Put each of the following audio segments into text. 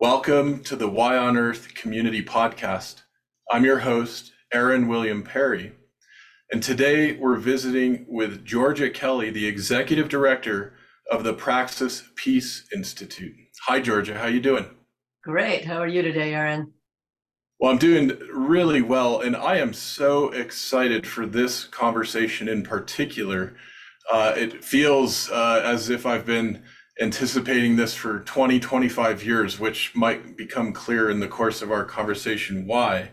Welcome to the Y on Earth Community Podcast. I'm your host, Aaron William Perry, and today we're visiting with Georgia Kelly, the Executive Director of the Praxis Peace Institute. Hi, Georgia. How you doing? Great. How are you today, Aaron? Well, I'm doing really well, and I am so excited for this conversation in particular. Uh, it feels uh, as if I've been anticipating this for 20, 25 years, which might become clear in the course of our conversation why.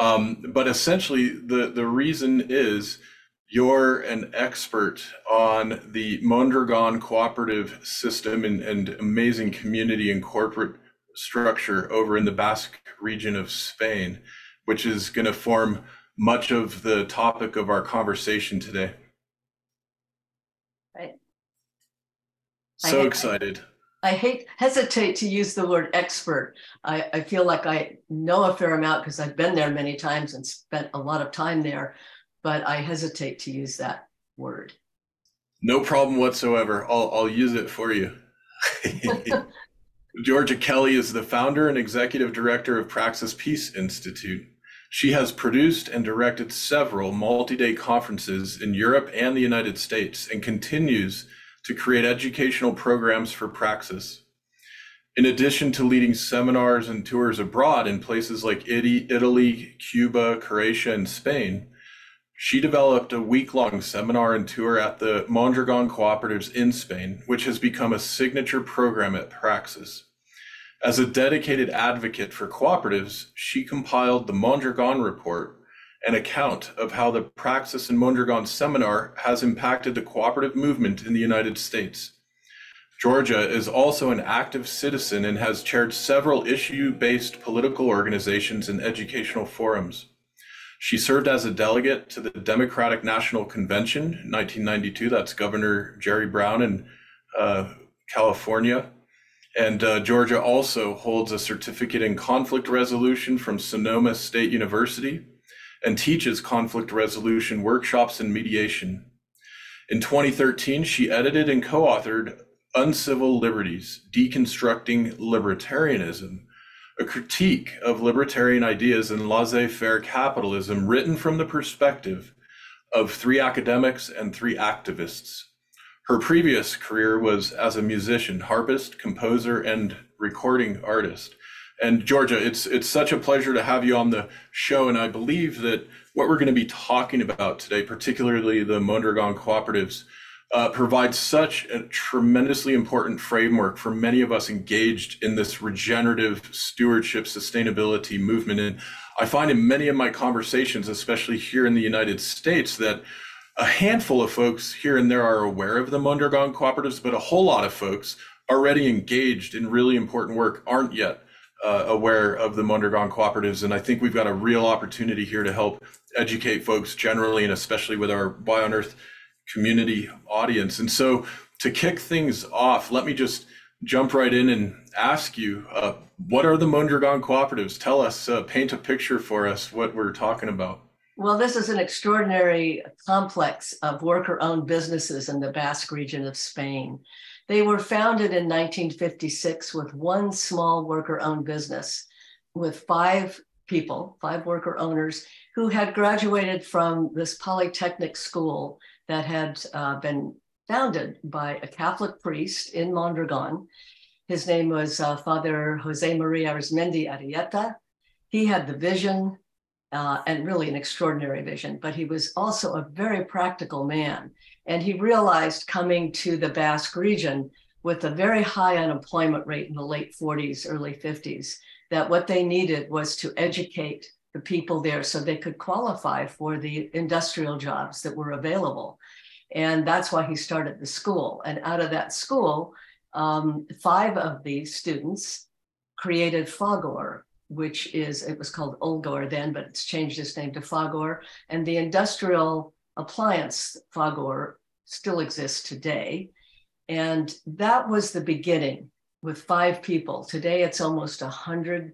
Um, but essentially, the, the reason is you're an expert on the Mondragon cooperative system and, and amazing community and corporate structure over in the Basque region of Spain, which is going to form much of the topic of our conversation today. Right. So excited. I hate hesitate to use the word expert. I, I feel like I know a fair amount because I've been there many times and spent a lot of time there, but I hesitate to use that word. No problem whatsoever. I'll I'll use it for you. Georgia Kelly is the founder and executive director of Praxis Peace Institute. She has produced and directed several multi day conferences in Europe and the United States and continues to create educational programs for Praxis. In addition to leading seminars and tours abroad in places like Italy, Cuba, Croatia, and Spain, she developed a week long seminar and tour at the Mondragon Cooperatives in Spain, which has become a signature program at Praxis. As a dedicated advocate for cooperatives, she compiled the Mondragon Report, an account of how the Praxis and Mondragon seminar has impacted the cooperative movement in the United States. Georgia is also an active citizen and has chaired several issue based political organizations and educational forums. She served as a delegate to the Democratic National Convention in 1992. That's Governor Jerry Brown in uh, California. And uh, Georgia also holds a certificate in conflict resolution from Sonoma State University and teaches conflict resolution workshops and mediation. In 2013, she edited and co authored Uncivil Liberties Deconstructing Libertarianism, a critique of libertarian ideas and laissez faire capitalism written from the perspective of three academics and three activists. Her previous career was as a musician, harpist, composer, and recording artist. And Georgia, it's it's such a pleasure to have you on the show, and I believe that what we're going to be talking about today, particularly the Mondragon cooperatives, uh, provides such a tremendously important framework for many of us engaged in this regenerative stewardship sustainability movement. And I find in many of my conversations, especially here in the United States, that a handful of folks here and there are aware of the Mondragon cooperatives, but a whole lot of folks already engaged in really important work aren't yet uh, aware of the Mondragon cooperatives. And I think we've got a real opportunity here to help educate folks generally, and especially with our Y on Earth community audience. And so to kick things off, let me just jump right in and ask you, uh, what are the Mondragon cooperatives? Tell us, uh, paint a picture for us what we're talking about. Well, this is an extraordinary complex of worker owned businesses in the Basque region of Spain. They were founded in 1956 with one small worker owned business with five people, five worker owners who had graduated from this polytechnic school that had uh, been founded by a Catholic priest in Mondragon. His name was uh, Father Jose Maria Arizmendi Arrieta. He had the vision uh, and really an extraordinary vision, but he was also a very practical man. And he realized coming to the Basque region with a very high unemployment rate in the late 40s, early 50s, that what they needed was to educate the people there so they could qualify for the industrial jobs that were available. And that's why he started the school. And out of that school, um, five of the students created Fagor, which is, it was called Ulgor then, but it's changed its name to Fagor. And the industrial appliance Fagor still exists today. And that was the beginning with five people. Today it's almost 100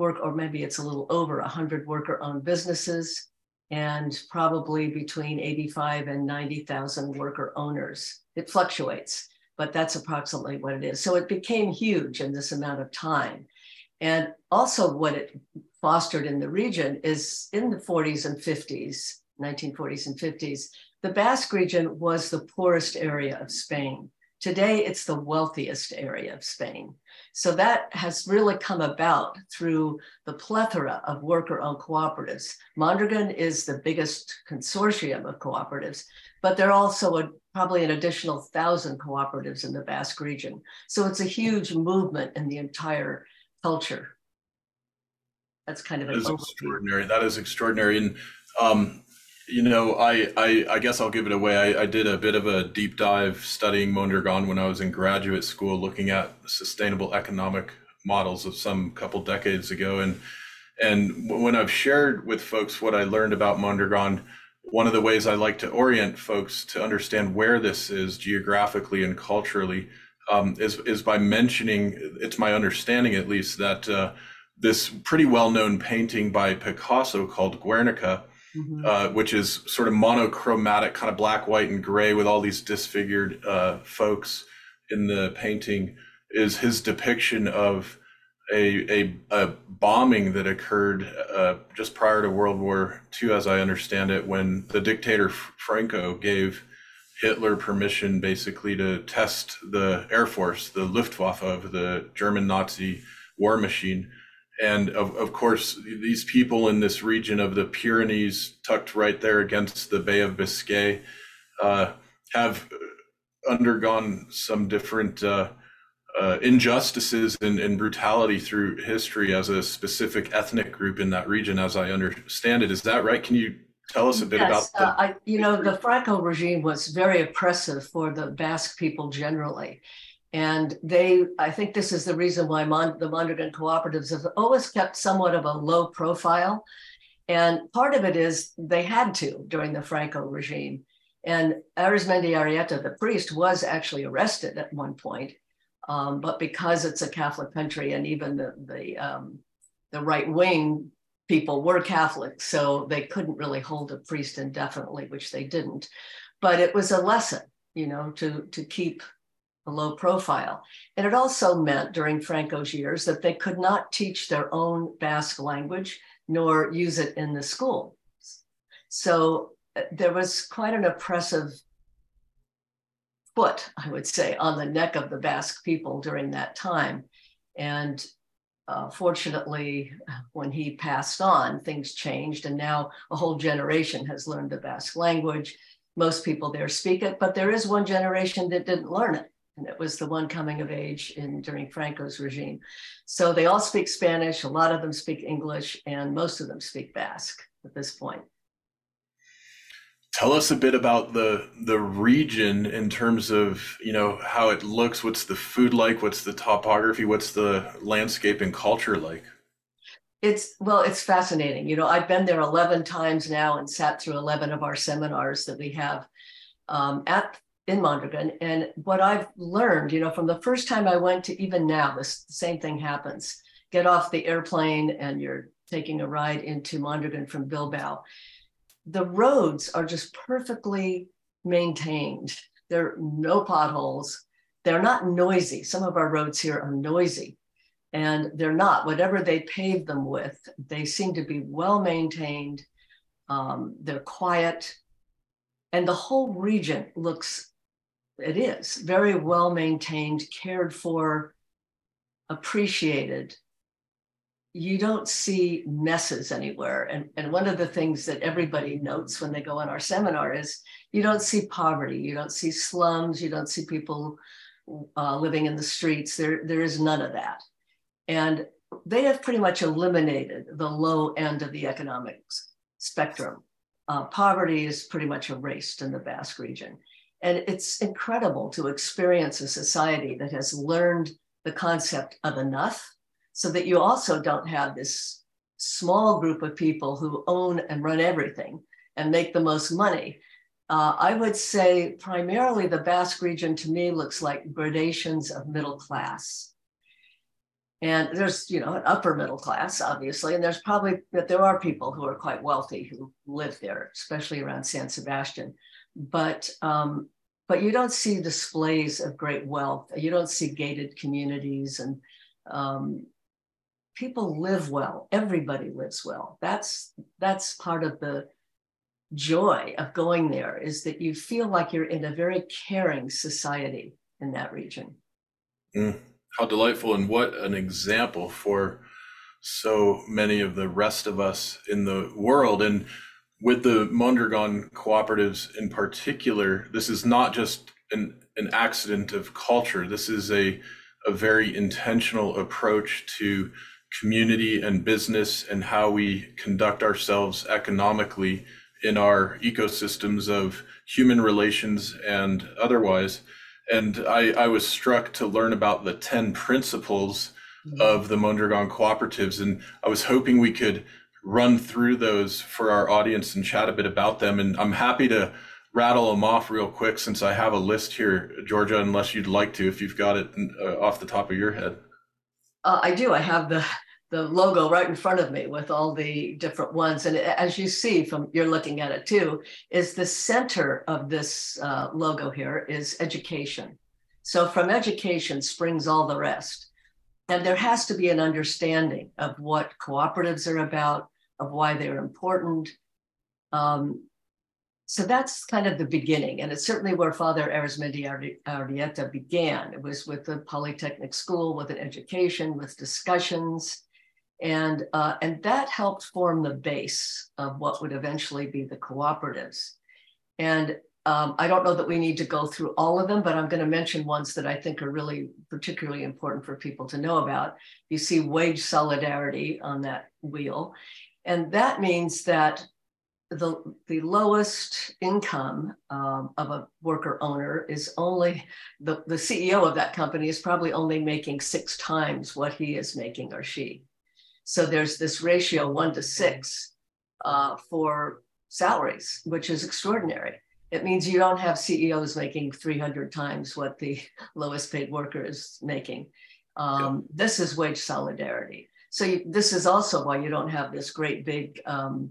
work, or maybe it's a little over 100 worker owned businesses and probably between 85 and 90,000 worker owners. It fluctuates, but that's approximately what it is. So it became huge in this amount of time. And also, what it fostered in the region is in the 40s and 50s, 1940s and 50s, the Basque region was the poorest area of Spain. Today, it's the wealthiest area of Spain. So that has really come about through the plethora of worker owned cooperatives. Mondragon is the biggest consortium of cooperatives, but there are also a, probably an additional thousand cooperatives in the Basque region. So it's a huge movement in the entire culture. That's kind of that is extraordinary. That is extraordinary. And um, you know, I, I, I guess I'll give it away. I, I did a bit of a deep dive studying Mondragon when I was in graduate school, looking at sustainable economic models of some couple decades ago. And and when I've shared with folks what I learned about Mondragon, one of the ways I like to orient folks to understand where this is geographically and culturally um, is is by mentioning. It's my understanding, at least, that uh, this pretty well known painting by Picasso called Guernica mm-hmm. uh, which is sort of monochromatic, kind of black, white, and gray with all these disfigured uh, folks in the painting, is his depiction of a, a, a bombing that occurred uh, just prior to World War II, as I understand it, when the dictator Franco gave Hitler permission basically to test the Air Force, the Luftwaffe of the German Nazi war machine and of, of course these people in this region of the pyrenees tucked right there against the bay of biscay uh, have undergone some different uh, uh, injustices and, and, brutality through history as a specific ethnic group in that region as i understand it. Is that right? Can you tell us a bit yes, about that uh, you know the franco regime was very oppressive for the basque people generally and they, I think this is the reason why Mon- the Mondragon cooperatives have always kept somewhat of a low profile. And part of it is they had to during the Franco regime. And Arizmendi Arrieta, the priest, was actually arrested at one point. Um, but because it's a Catholic country and even the, the, um, the right wing people were Catholic, so they couldn't really hold a priest indefinitely, which they didn't. But it was a lesson, you know, to, to keep a low profile. And it also meant during Franco's years that they could not teach their own Basque language nor use it in the school. So uh, there was quite an oppressive foot, I would say, on the neck of the Basque people during that time. And uh, fortunately, when he passed on, things changed, and now a whole generation has learned the Basque language. Most people there speak it, but there is one generation that didn't learn it and it was the one coming of age in during Franco's regime. So they all speak Spanish, a lot of them speak English, and most of them speak Basque at this point. Tell us a bit about the the region in terms of you know how it looks. What's the food like? What's the topography? What's the landscape and culture like? It's well, it's fascinating. You know, I've been there eleven times now and sat through eleven of our seminars that we have um, at in Mondragon. And what I've learned, you know, from the first time I went to even now, this same thing happens. Get off the airplane and you're taking a ride into Mondragon from Bilbao. The roads are just perfectly maintained. There are no potholes. They're not noisy. Some of our roads here are noisy and they're not. Whatever they pave them with, they seem to be well maintained. Um, they're quiet. And the whole region looks it is very well maintained, cared for, appreciated. You don't see messes anywhere. And, and one of the things that everybody notes when they go on our seminar is you don't see poverty, you don't see slums, you don't see people uh, living in the streets. There, there is none of that. And they have pretty much eliminated the low end of the economic spectrum. Uh, poverty is pretty much erased in the Basque region. And it's incredible to experience a society that has learned the concept of enough so that you also don't have this small group of people who own and run everything and make the most money. Uh, I would say primarily the Basque region to me looks like gradations of middle class. And there's, you know, an upper middle class, obviously, and there's probably that there are people who are quite wealthy who live there, especially around San Sebastian. But um, but you don't see displays of great wealth. You don't see gated communities and um, people live well. Everybody lives well. That's that's part of the joy of going there is that you feel like you're in a very caring society in that region. Mm, how delightful and what an example for so many of the rest of us in the world. And with the Mondragon cooperatives in particular, this is not just an, an accident of culture. This is a, a very intentional approach to community and business and how we conduct ourselves economically in our ecosystems of human relations and otherwise. And I, I was struck to learn about the 10 principles mm-hmm. of the Mondragon cooperatives. And I was hoping we could run through those for our audience and chat a bit about them. And I'm happy to rattle them off real quick since I have a list here, Georgia, unless you'd like to, if you've got it uh, off the top of your head. Uh, I do. I have the the logo right in front of me with all the different ones. And as you see from you're looking at it too, is the center of this uh, logo here is education. So from education springs all the rest. And there has to be an understanding of what cooperatives are about, of why they're important. Um, so that's kind of the beginning. And it's certainly where Father Arizmendi Arrieta began. It was with the Polytechnic School, with an education, with discussions. And, uh, and that helped form the base of what would eventually be the cooperatives. And um, I don't know that we need to go through all of them, but I'm going to mention ones that I think are really particularly important for people to know about. You see wage solidarity on that wheel. And that means that the, the lowest income um, of a worker owner is only the, the CEO of that company is probably only making six times what he is making or she. So there's this ratio one to six uh, for salaries, which is extraordinary. It means you don't have CEOs making 300 times what the lowest paid worker is making. Um, yeah. This is wage solidarity. So you, this is also why you don't have this great big, um,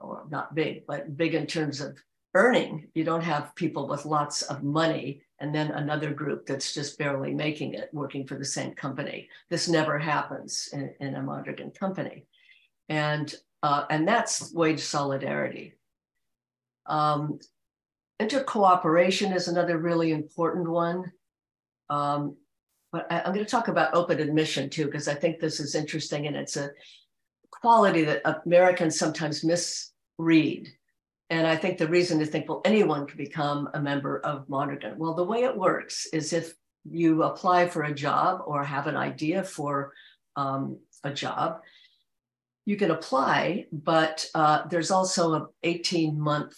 or not big, but big in terms of earning. You don't have people with lots of money and then another group that's just barely making it working for the same company. This never happens in, in a Mondragon company. And, uh, and that's wage solidarity. Um, intercooperation is another really important one. Um, but I, am going to talk about open admission too, because I think this is interesting and it's a quality that Americans sometimes misread. And I think the reason to think, well, anyone can become a member of Mondragon. Well, the way it works is if you apply for a job or have an idea for um, a job, you can apply, but uh, there's also an 18 month,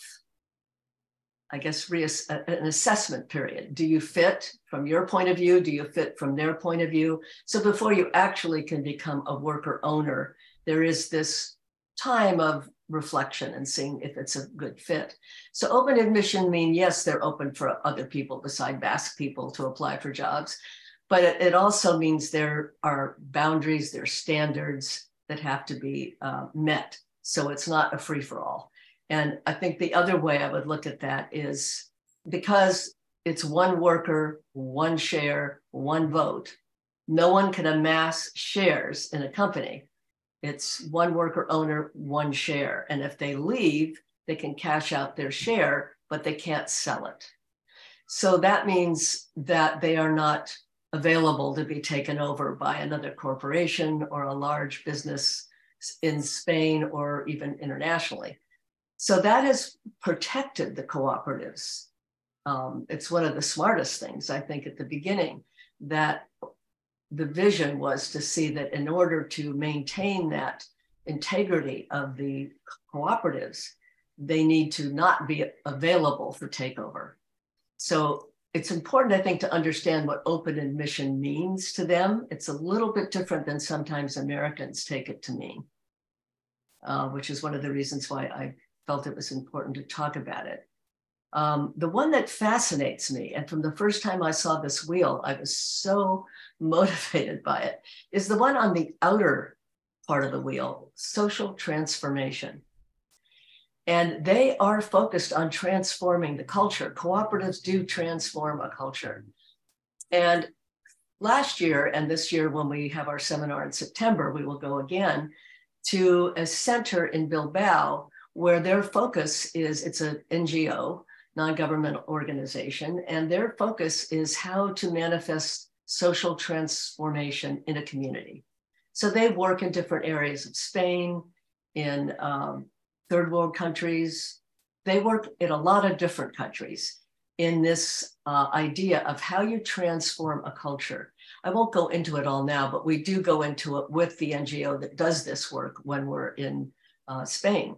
I guess, an assessment period. Do you fit from your point of view? Do you fit from their point of view? So before you actually can become a worker owner, there is this time of reflection and seeing if it's a good fit. So open admission mean yes, they're open for other people beside Basque people to apply for jobs, but it, it also means there are boundaries, there are standards that have to be uh, met. So it's not a free for all. And I think the other way I would look at that is because it's one worker, one share, one vote. No one can amass shares in a company it's one worker owner, one share. And if they leave, they can cash out their share, but they can't sell it. So that means that they are not available to be taken over by another corporation or a large business in Spain or even internationally. So that has protected the cooperatives. Um, it's one of the smartest things, I think, at the beginning that the vision was to see that in order to maintain that integrity of the cooperatives, they need to not be available for takeover. So it's important, I think, to understand what open admission means to them. It's a little bit different than sometimes Americans take it to mean, uh, which is one of the reasons why I felt it was important to talk about it. Um, the one that fascinates me, and from the first time I saw this wheel, I was so motivated by it, is the one on the outer part of the wheel social transformation. And they are focused on transforming the culture. Cooperatives do transform a culture. And last year and this year, when we have our seminar in September, we will go again to a center in Bilbao where their focus is it's an NGO, non governmental organization, and their focus is how to manifest social transformation in a community. So they work in different areas of Spain, in um, third world countries. They work in a lot of different countries in this uh, idea of how you transform a culture. I won't go into it all now, but we do go into it with the NGO that does this work when we're in uh, Spain.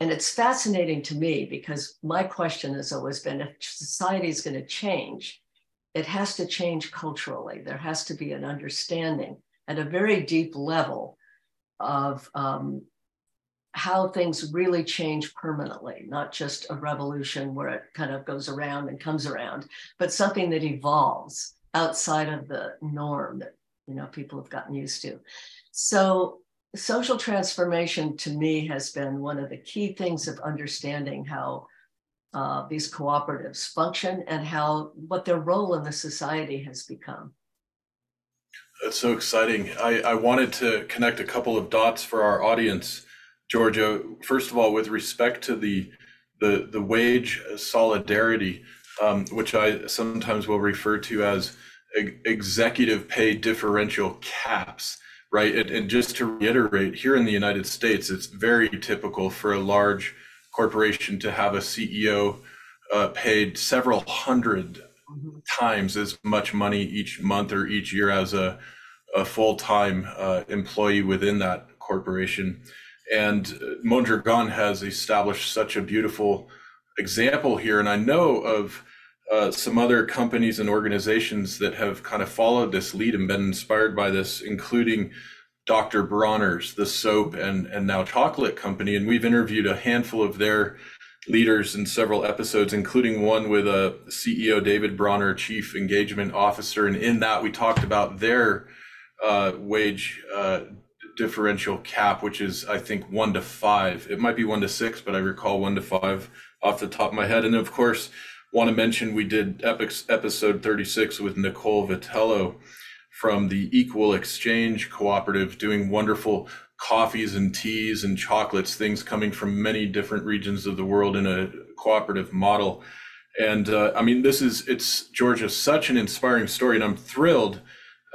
And it's fascinating to me because my question has always been if society is going to change, it has to change culturally. There has to be an understanding at a very deep level of um, how things really change permanently, not just a revolution where it kind of goes around and comes around, but something that evolves outside of the norm that you know people have gotten used to. So social transformation to me has been one of the key things of understanding how uh, these cooperatives function and how what their role in the society has become. That's so exciting. I, I wanted to connect a couple of dots for our audience, Georgia. First of all, with respect to the the, the wage solidarity, um, which I sometimes will refer to as executive pay differential caps right? And, and, just to reiterate, here in the United States, it's very typical for a large corporation to have a CEO uh, paid several 100 mm-hmm. times as much money each month or each year as a, a full time uh, employee within that corporation. And uh, Mondragon has established such a beautiful example here. And I know of uh, some other companies and organizations that have kind of followed this lead and been inspired by this, including Dr. Bronner's, the soap and and now chocolate company, and we've interviewed a handful of their leaders in several episodes, including one with a CEO David Bronner, Chief Engagement Officer, and in that we talked about their uh, wage uh, differential cap, which is I think one to five. It might be one to six, but I recall one to five off the top of my head. And of course, want to mention we did episode 36 with Nicole Vitello from the Equal Exchange Cooperative, doing wonderful coffees and teas and chocolates, things coming from many different regions of the world in a cooperative model. And uh, I mean, this is, it's Georgia, such an inspiring story. And I'm thrilled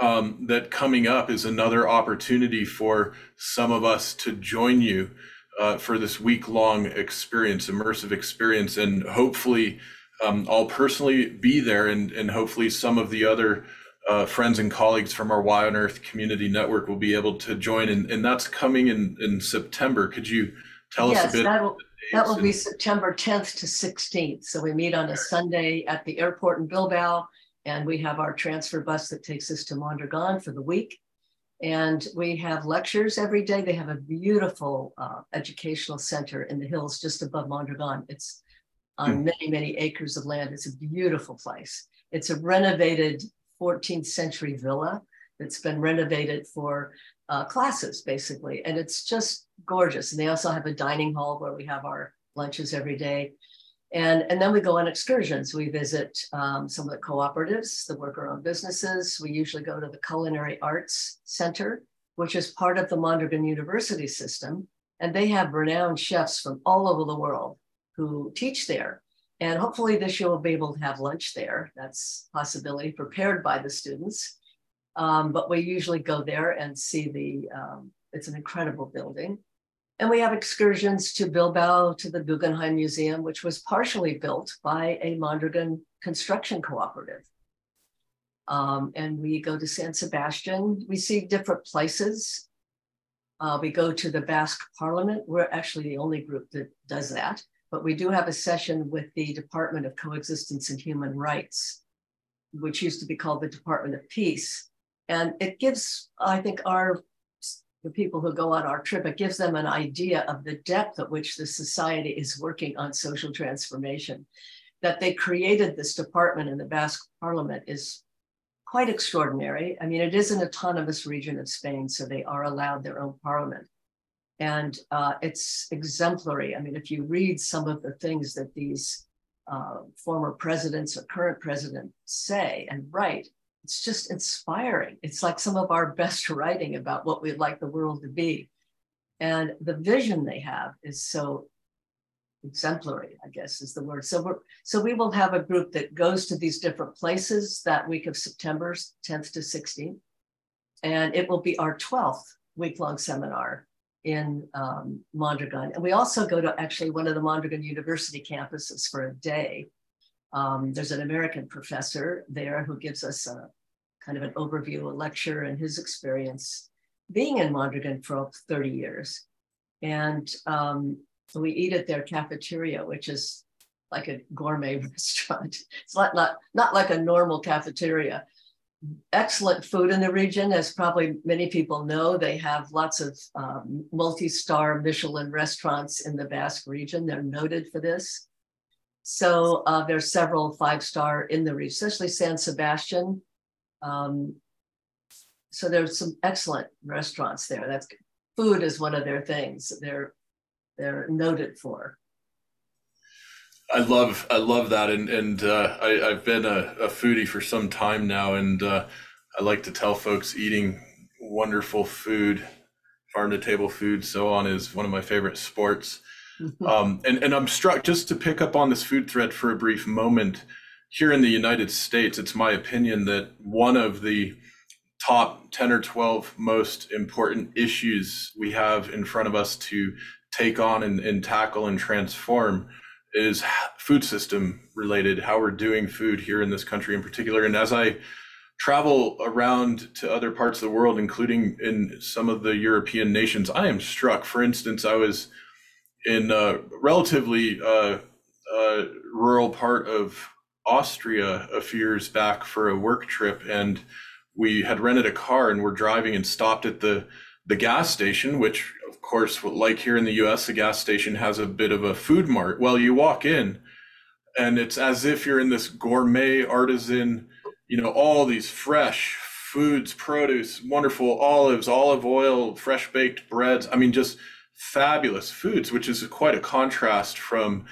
um, that coming up is another opportunity for some of us to join you uh, for this week long experience, immersive experience, and hopefully um, I'll personally be there, and and hopefully some of the other uh, friends and colleagues from our Y on Earth Community Network will be able to join, and and that's coming in in September. Could you tell yes, us a bit? That will, that will and... be September 10th to 16th. So we meet on a Sunday at the airport in Bilbao, and we have our transfer bus that takes us to Mondragon for the week. And we have lectures every day. They have a beautiful uh, educational center in the hills just above Mondragon. It's on hmm. many, many acres of land. It's a beautiful place. It's a renovated 14th century villa that's been renovated for uh, classes, basically. And it's just gorgeous. And they also have a dining hall where we have our lunches every day. And, and then we go on excursions. We visit um, some of the cooperatives, the worker owned businesses. We usually go to the Culinary Arts Center, which is part of the Mondragon University system. And they have renowned chefs from all over the world who teach there. And hopefully this year we'll be able to have lunch there. That's possibility prepared by the students. Um, but we usually go there and see the, um, it's an incredible building. And we have excursions to Bilbao to the Guggenheim Museum, which was partially built by a Mondragon construction cooperative. Um, and we go to San Sebastian. We see different places. Uh, we go to the Basque Parliament. We're actually the only group that does that but we do have a session with the Department of Coexistence and Human Rights, which used to be called the Department of Peace. And it gives, I think, our the people who go on our trip, it gives them an idea of the depth at which the society is working on social transformation. That they created this department in the Basque Parliament is quite extraordinary. I mean, it is an autonomous region of Spain, so they are allowed their own parliament. And uh, it's exemplary. I mean, if you read some of the things that these uh, former presidents or current president say and write, it's just inspiring. It's like some of our best writing about what we'd like the world to be. And the vision they have is so exemplary, I guess is the word. So we're so we will have a group that goes to these different places that week of September 10th to 16th. And it will be our 12th week-long seminar in um, Mondragon. And we also go to actually one of the Mondragon University campuses for a day. Um, there's an American professor there who gives us a kind of an overview, a lecture, and his experience being in Mondragon for 30 years. And um, we eat at their cafeteria, which is like a gourmet restaurant. It's not, not, not like a normal cafeteria excellent food in the region, as probably many people know. They have lots of um, multi-star Michelin restaurants in the Basque region. They're noted for this. So uh, there's several five-star in the region, especially San Sebastian. Um, so there's some excellent restaurants there. That's food is one of their things. They're they're noted for. I love I love that, and and uh, I, have been a, a, foodie for some time now, and uh, I like to tell folks eating wonderful food, farm to table food, so on, is one of my favorite sports. Mm-hmm. Um, and and I'm struck just to pick up on this food thread for a brief moment. Here in the United States, it's my opinion that one of the top 10 or 12 most important issues we have in front of us to take on and, and tackle and transform is food system related, how we're doing food here in this country in particular. And as I travel around to other parts of the world, including in some of the European nations, I am struck. For instance, I was in a relatively uh, uh, rural part of Austria a few years back for a work trip, and we had rented a car and we're driving and stopped at the the gas station, which of course, like here in the US, the gas station has a bit of a food mart. Well, you walk in and it's as if you're in this gourmet artisan, you know, all these fresh foods, produce, wonderful olives, olive oil, fresh baked breads. I mean, just fabulous foods, which is quite a contrast from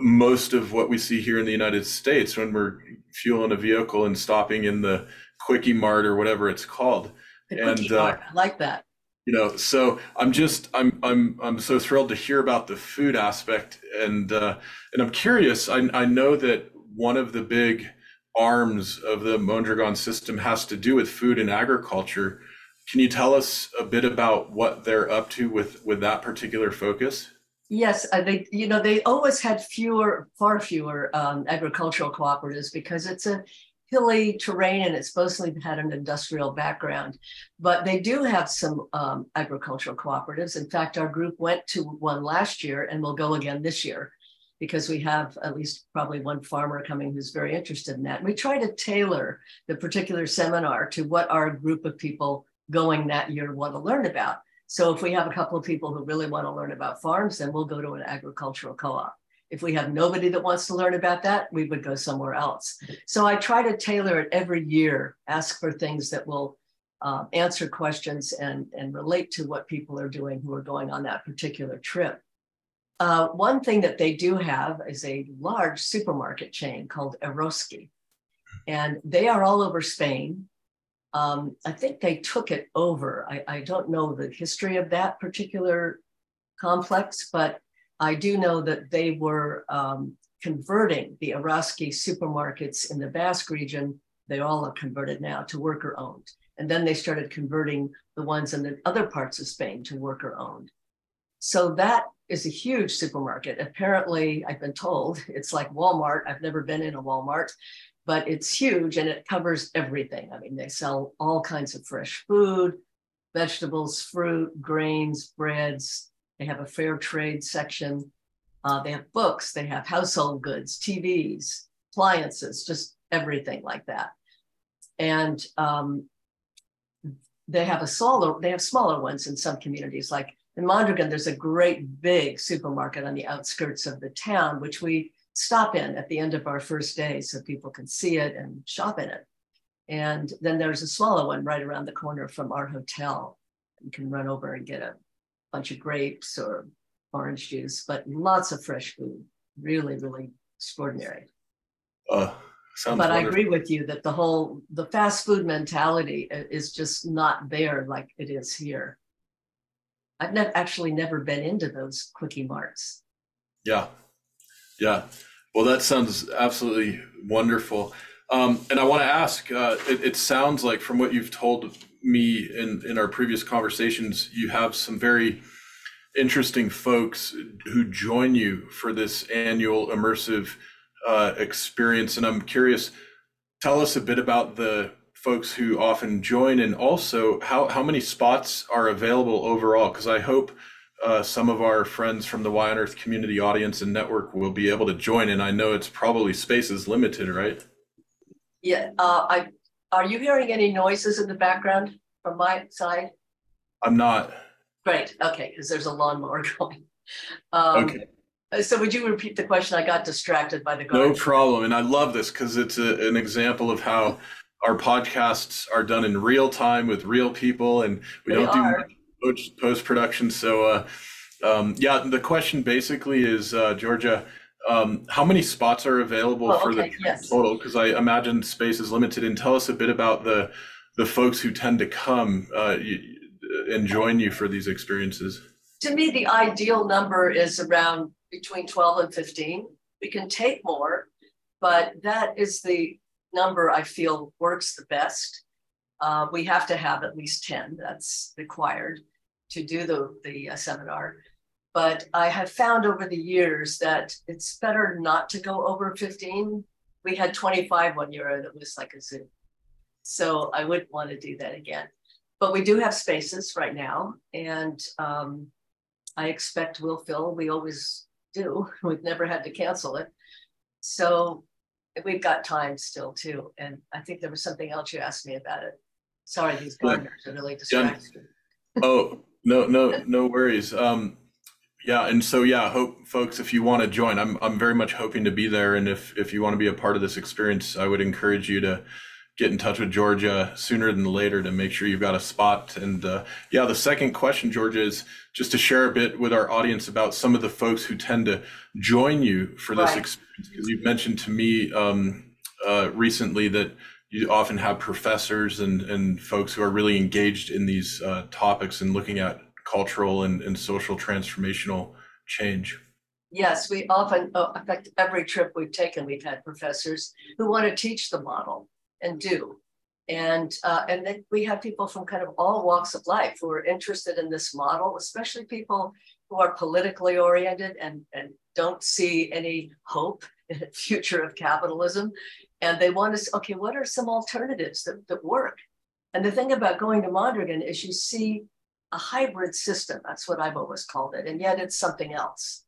most of what we see here in the United States when we're fueling a vehicle and stopping in the quickie mart or whatever it's called. The and uh, I like that you know so i'm just i'm i'm i'm so thrilled to hear about the food aspect. And uh and i'm curious i i know that one of the big arms of the mondragon system has to do with food and agriculture. Can you tell us a bit about what they're up to with with that particular focus? Yes they you know they always had fewer far fewer um, agricultural cooperatives because it's a hilly terrain and it's mostly had an industrial background. But they do have some um, agricultural cooperatives. In fact, our group went to one last year and will go again this year because we have at least probably one farmer coming who's very interested in that. And we try to tailor the particular seminar to what our group of people going that year want to learn about. So if we have a couple of people who really want to learn about farms, then we'll go to an agricultural co-op. If we have nobody that wants to learn about that, we would go somewhere else. So I try to tailor it every year, ask for things that will uh, answer questions and, and relate to what people are doing who are going on that particular trip. Uh, one thing that they do have is a large supermarket chain called Eroski, and they are all over Spain. Um, I think they took it over. I, I, don't know the history of that particular complex, but I do know that they were um, converting the Eroski supermarkets in the Basque region. They all are converted now to worker owned. And then they started converting the ones in the other parts of Spain to worker owned. So that is a huge supermarket. Apparently, I've been told it's like Walmart. I've never been in a Walmart, but it's huge and it covers everything. I mean, they sell all kinds of fresh food, vegetables, fruit, grains, breads, they have a fair trade section. Uh, they have books, they have household goods, TVs, appliances, just everything like that. And um, they have a smaller, they have smaller ones in some communities. Like in Mondragon, there's a great big supermarket on the outskirts of the town, which we stop in at the end of our first day so people can see it and shop in it. And then there's a smaller one right around the corner from our hotel. You can run over and get a bunch of grapes or orange juice, but lots of fresh food. Really, really extraordinary. Uh, but wonderful. I agree with you that the whole the fast food mentality is just not there like it is here. I've ne- actually never been into those quickie marts. Yeah, yeah. Well, that sounds absolutely wonderful. Um, and I want to ask. Uh, it, it sounds like from what you've told me in in our previous conversations, you have some very interesting folks who join you for this annual immersive uh, experience. And I'm curious, tell us a bit about the folks who often join and also how, how many spots are available overall? Because I hope uh, some of our friends from the Y on Earth community audience and network will be able to join. And I know it's probably space is limited, right? Yeah. Uh, I, are you hearing any noises in the background from my side? I'm not. Great. Okay. Because there's a lawnmower going. Um, okay. So would you repeat the question? I got distracted by the garden. No problem. And I love this because it's a, an example of how our podcasts are done in real time with real people and we they don't are. do post production. So, uh, um, yeah, the question basically is, uh, Georgia, um, how many spots are available oh, for okay. the yes. total? Because I imagine space is limited. And tell us a bit about the the folks who tend to come uh, and join you for these experiences. To me, the ideal number is around between 12 and 15. We can take more, but that is the number I feel works the best. Uh, we have to have at least 10, that's required to do the, the uh, seminar. But I have found over the years that it's better not to go over 15. We had 25 one year and it was like a zoo. So I wouldn't want to do that again. But we do have spaces right now. And um, I expect we'll fill. We always do. We've never had to cancel it. So we've got time still too. And I think there was something else you asked me about it. Sorry, these gardeners are really distracting. oh, no, no, no worries. Um, yeah, and so yeah, hope folks, if you want to join, I'm I'm very much hoping to be there. And if if you want to be a part of this experience, I would encourage you to get in touch with Georgia sooner than later to make sure you've got a spot. And uh, yeah, the second question, Georgia, is just to share a bit with our audience about some of the folks who tend to join you for this right. experience. Because you've mentioned to me um, uh, recently that you often have professors and, and folks who are really engaged in these uh, topics and looking at cultural and, and social transformational change. Yes, we often, oh, every trip we've taken, we've had professors who want to teach the model and do. And uh, and then we have people from kind of all walks of life who are interested in this model, especially people who are politically oriented and, and don't see any hope in the future of capitalism. And they want to say, okay, what are some alternatives that, that work? And the thing about going to Mondragon is you see a hybrid system. That's what I've always called it. And yet it's something else.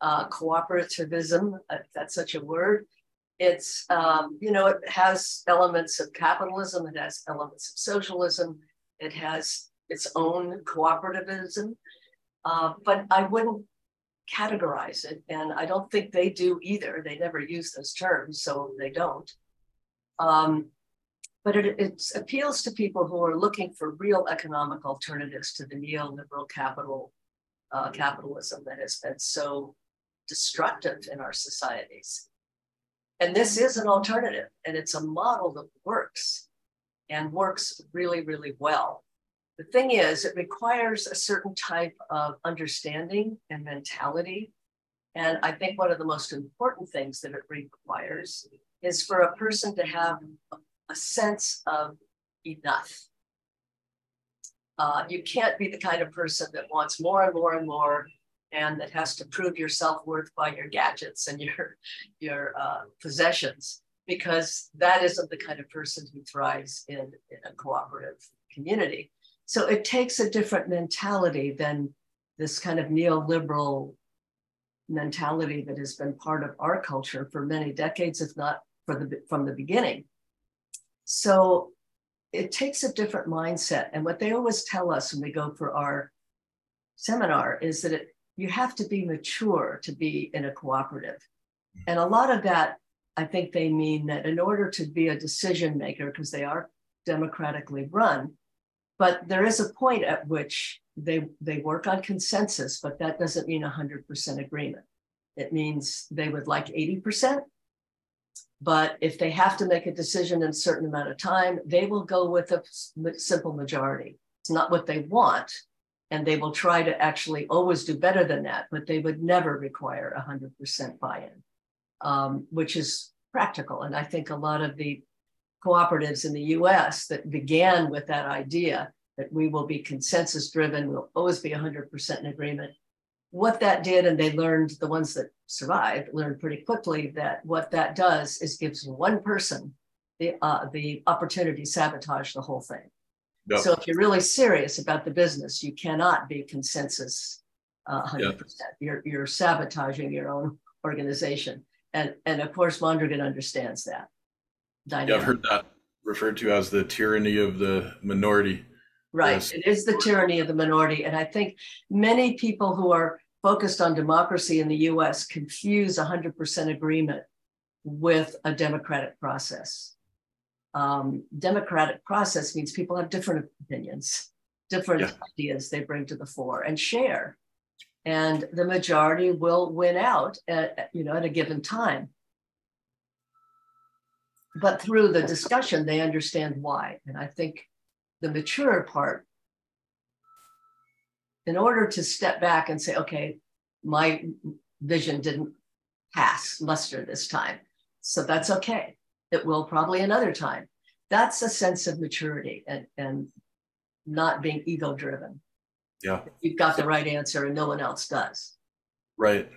Uh, cooperativism, uh, that's such a word, it's, um, you know, it has elements of capitalism, it has elements of socialism, it has its own cooperativism, uh, but I wouldn't categorize it. And I don't think they do either. They never use those terms, so they don't. Um, but it, it appeals to people who are looking for real economic alternatives to the neoliberal capital uh, capitalism that has been so destructive in our societies. And this is an alternative, and it's a model that works and works really, really well. The thing is, it requires a certain type of understanding and mentality. And I think one of the most important things that it requires is for a person to have a sense of enough. Uh, you can't be the kind of person that wants more and more and more and that has to prove your self-worth by your gadgets and your your uh, possessions because that isn't the kind of person who thrives in, in a cooperative community so it takes a different mentality than this kind of neoliberal mentality that has been part of our culture for many decades if not for the from the beginning so it takes a different mindset. And what they always tell us when we go for our seminar is that it, you have to be mature to be in a cooperative. Mm-hmm. And a lot of that, I think they mean that in order to be a decision maker, because they are democratically run, but there is a point at which they, they work on consensus, but that doesn't mean 100% agreement. It means they would like 80%. But if they have to make a decision in a certain amount of time, they will go with a simple majority. It's not what they want. And they will try to actually always do better than that, but they would never require 100% buy in, um, which is practical. And I think a lot of the cooperatives in the US that began with that idea that we will be consensus driven, we'll always be 100% in agreement. What that did, and they learned, the ones that survived, learned pretty quickly that what that does is gives one person the, uh, the opportunity to sabotage the whole thing. Yep. So if you're really serious about the business, you cannot be consensus uh, 100%. Yep. You're, you're sabotaging your own organization. And, and of course, Mondragon understands that. Dynamic. Yeah, I've heard that referred to as the tyranny of the minority. Right. Yes. It is the tyranny of the minority. And I think many people who are focused on democracy in the US confuse 100% agreement with a democratic process. Um, democratic process means people have different opinions, different yeah. ideas they bring to the fore and share. And the majority will win out at, you know, at a given time but through the discussion, they understand why. And I think the mature part, in order to step back and say, okay, my vision didn't pass muster this time. So that's okay. It will probably another time. That's a sense of maturity and, and not being ego driven. Yeah. You've got the right answer and no one else does. Right.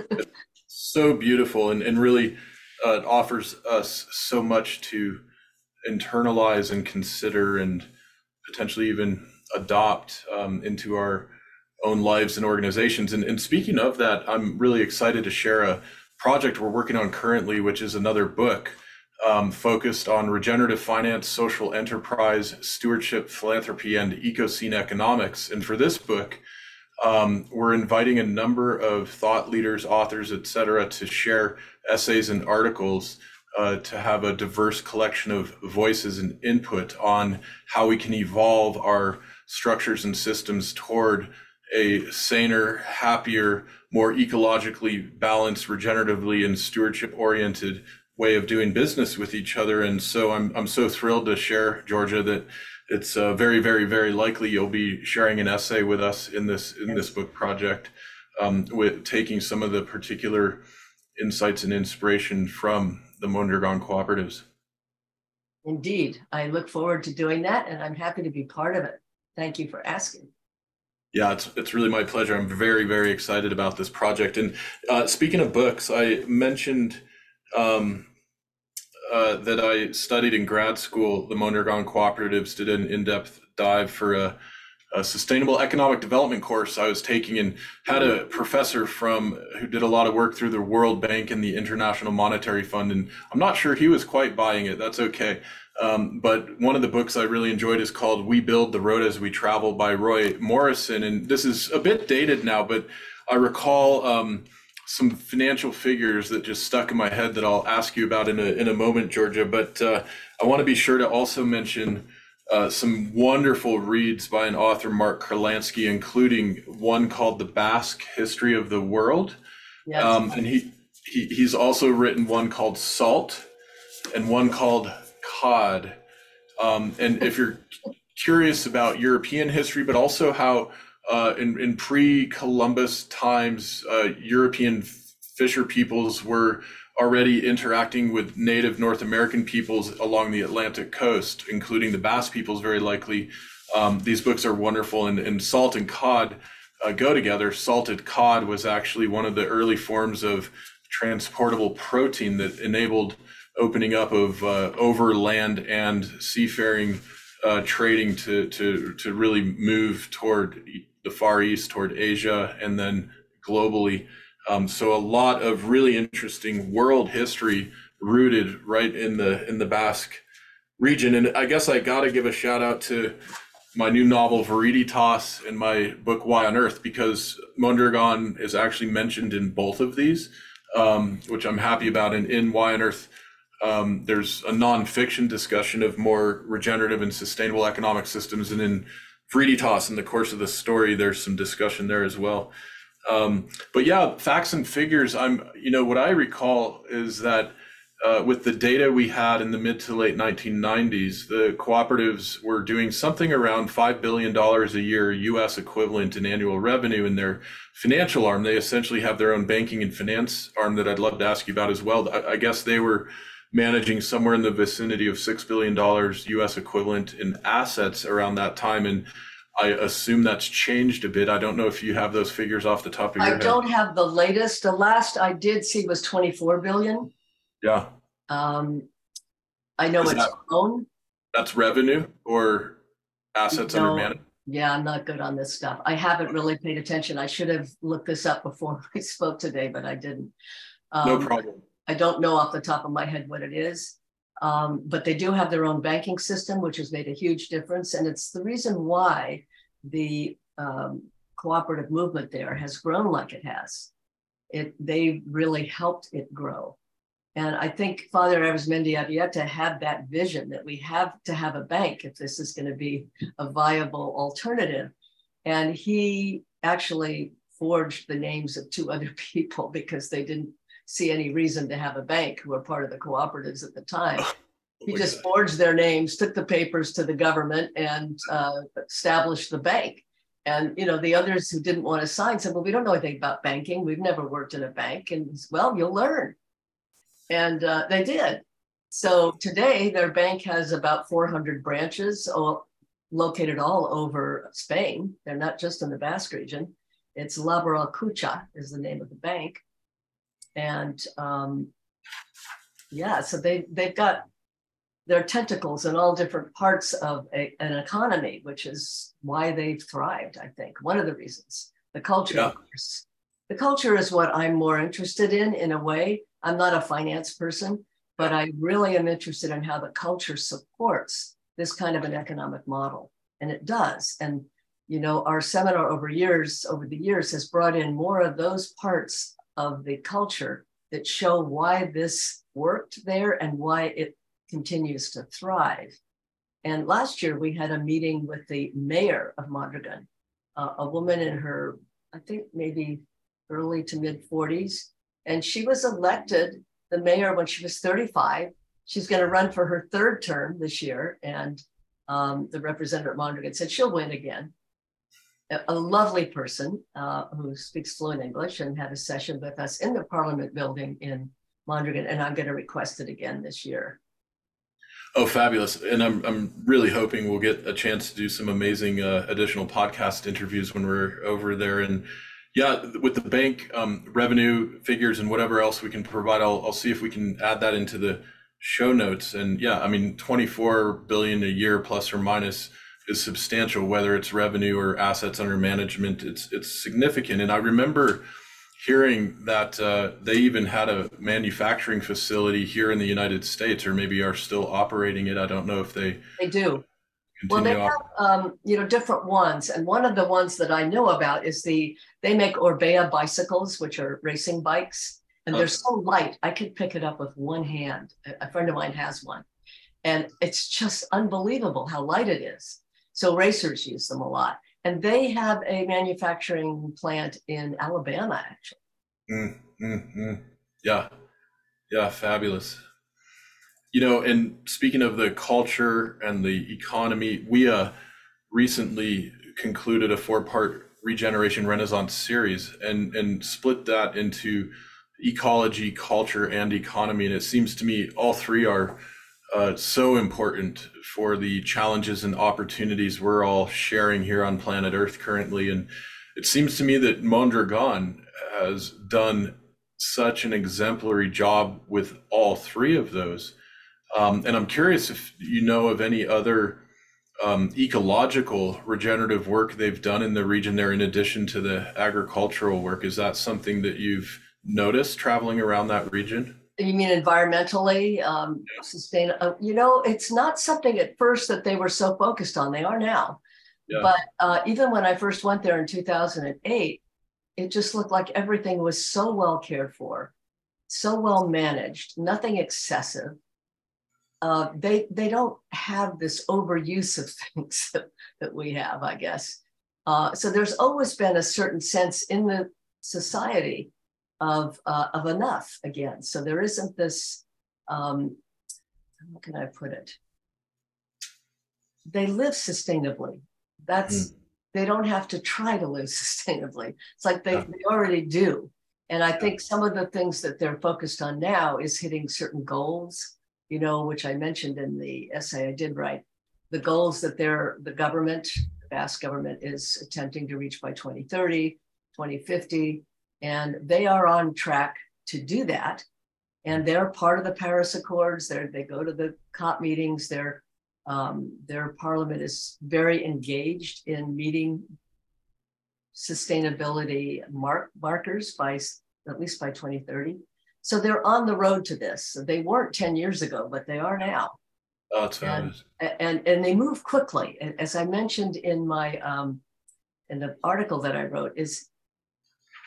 so beautiful and, and really uh, offers us so much to internalize and consider and potentially even adopt um, into our own lives and organizations. And, and speaking of that, I'm really excited to share a project we're working on currently, which is another book um, focused on regenerative finance, social enterprise, stewardship, philanthropy, and ecoscene economics. And for this book, um, we're inviting a number of thought leaders, authors, et cetera, to share essays and articles uh, to have a diverse collection of voices and input on how we can evolve our structures and systems toward a saner, happier, more ecologically balanced, regeneratively and stewardship oriented way of doing business with each other. And so I'm I'm so thrilled to share, Georgia, that it's uh, very, very, very likely you'll be sharing an essay with us in this in this book project, um, with taking some of the particular insights and inspiration from the Mondragon cooperatives. Indeed, I look forward to doing that, and I'm happy to be part of it. Thank you for asking. Yeah, it's it's really my pleasure. I'm very very excited about this project. And uh, speaking of books, I mentioned um, uh, that I studied in grad school, the Mondragon Cooperatives did an in-depth dive for a, a, sustainable economic development course I was taking, and had a professor from who did a lot of work through the World Bank and the International Monetary Fund, and I'm not sure he was quite buying it. That's okay. Um, but one of the books I really enjoyed is called "We Build the Road as We Travel" by Roy Morrison, and this is a bit dated now, but I recall. Um, some financial figures that just stuck in my head that I'll ask you about in a, in a moment, Georgia. But uh, I want to be sure to also mention uh, some wonderful reads by an author, Mark Kurlansky, including one called The Basque History of the World. Yes. Um, and he, he he's also written one called Salt and one called Cod. Um, and if you're curious about European history, but also how uh, in, in pre-Columbus times, uh, European fisher peoples were already interacting with native North American peoples along the Atlantic coast, including the Basque peoples, very likely. Um, these books are wonderful, and, and salt and cod uh, go together. Salted cod was actually one of the early forms of transportable protein that enabled opening up of uh, overland and seafaring uh, trading to to to really move toward the Far East toward Asia and then globally. Um, so a lot of really interesting world history rooted right in the in the Basque region. And I guess I got to give a shout out to my new novel Viriditas and my book Y on Earth because Mondragon is actually mentioned in both of these, um, which I'm happy about. And in Y on Earth, um, there's a nonfiction discussion of more regenerative and sustainable economic systems, and in Viriditas, in the course of the story, there's some discussion there as well. Um, but yeah, facts and figures. I'm, you know, what I recall is that uh, with the data we had in the mid to late 1990s, the cooperatives were doing something around $5 billion a year US equivalent in annual revenue in their financial arm. They essentially have their own banking and finance arm that I'd love to ask you about as well. I, I guess they were managing somewhere in the vicinity of $6 billion US equivalent in assets around that time. And I assume that's changed a bit. I don't know if you have those figures off the top of your I head. I don't have the latest. The last I did see was 24 billion. Yeah. Um, I know Is it's that- grown. That's revenue or assets under management? Yeah, I'm not good on this stuff. I haven't really paid attention. I should have looked this up before I spoke today, but I didn't. No Um, problem. I don't know off the top of my head what it is. Um, but they do have their own banking system, which has made a huge difference. And it's the reason why the um, cooperative movement there has grown like it has. It they really helped it grow. And I think Father Arizmendi Arrieta had that vision that we have to have a bank if this is going to be a viable alternative. And he actually forged the names of two other people because they didn't see any reason to have a bank who were part of the cooperatives at the time. He just forged their names, took the papers to the government, and uh, established the bank. And you know the others who didn't want to sign said, "Well, we don't know anything about banking. We've never worked in a bank." And he said, well, you'll learn. And uh, they did. So today, their bank has about 400 branches, all, located all over Spain. They're not just in the Basque region. It's Laboral Kutxa is the name of the bank, and um, yeah, so they they've got their tentacles in all different parts of a, an economy, which is why they've thrived. I think one of the reasons the culture. Yeah. of course. The culture is what I'm more interested in. In a way, I'm not a finance person, but I really am interested in how the culture supports this kind of an economic model, and it does. And you know, our seminar over years, over the years, has brought in more of those parts of the culture that show why this worked there and why it continues to thrive. And last year we had a meeting with the mayor of Mondragon, uh, a woman in her, I think maybe early to mid 40s. And she was elected the mayor when she was 35. She's going to run for her third term this year. And um, the representative at Mondragon said she'll win again. A, lovely person uh, who speaks fluent English and had a session with us in the Parliament building in Mondragon. And I'm going to request it again this year. Oh, fabulous. And I'm, I'm really hoping we'll get a chance to do some amazing uh, additional podcast interviews when we're over there. And yeah, with the bank um, revenue figures and whatever else we can provide, I'll, I'll see if we can add that into the show notes. And yeah, I mean, 24 billion a year plus or minus is substantial, whether it's revenue or assets under management. It's, it's significant. And I remember hearing that uh, they even had a manufacturing facility here in the United States, or maybe are still operating it. I don't know if they They do. Well, they have, um, you know, different ones, and one of the ones that I know about is the they make Orbea bicycles, which are racing bikes, and they're so light I could pick it up with one hand. A- A friend of mine has one, and it's just unbelievable how light it is. So racers use them a lot, and they have a manufacturing plant in Alabama, actually. Mm, mm, mm. Yeah, yeah, fabulous. You know, and speaking of the culture and the economy, we uh, recently concluded a four-part regeneration renaissance series and and split that into ecology, culture, and economy. And it seems to me all three are uh, so important for the challenges and opportunities we're all sharing here on planet Earth currently. And it seems to me that Mondragon has done such an exemplary job with all three of those. Um, and I'm curious if you know of any other um, ecological regenerative work they've done in the region there, in addition to the agricultural work. Is that something that you've noticed traveling around that region? You mean environmentally, um, sustain? Uh, you know, it's not something at first that they were so focused on. They are now. Yeah. But uh, even when I first went there in 2008, it just looked like everything was so well cared for, so well managed, nothing excessive. Uh, they they don't have this overuse of things that, that we have, I guess. Uh, so there's always been a certain sense in the society of uh, of enough again. So there isn't this. Um, how can I put it? They live sustainably. That's mm. they don't have to try to live sustainably. It's like they, yeah. they already do. And I think some of the things that they're focused on now is hitting certain goals, you know, which I mentioned in the essay I did write. The goals that they're the government Basque government is attempting to reach by 2030, 2050. And they are on track to do that. And they're part of the Paris Accords. They're, they go to the COP meetings. They're, um, their parliament is very engaged in meeting sustainability mark, markers by at least by 2030. So they're on the road to this. They weren't 10 years ago, but they are now. Oh, and, and, and they move quickly. As I mentioned in my um, in the article that I wrote, is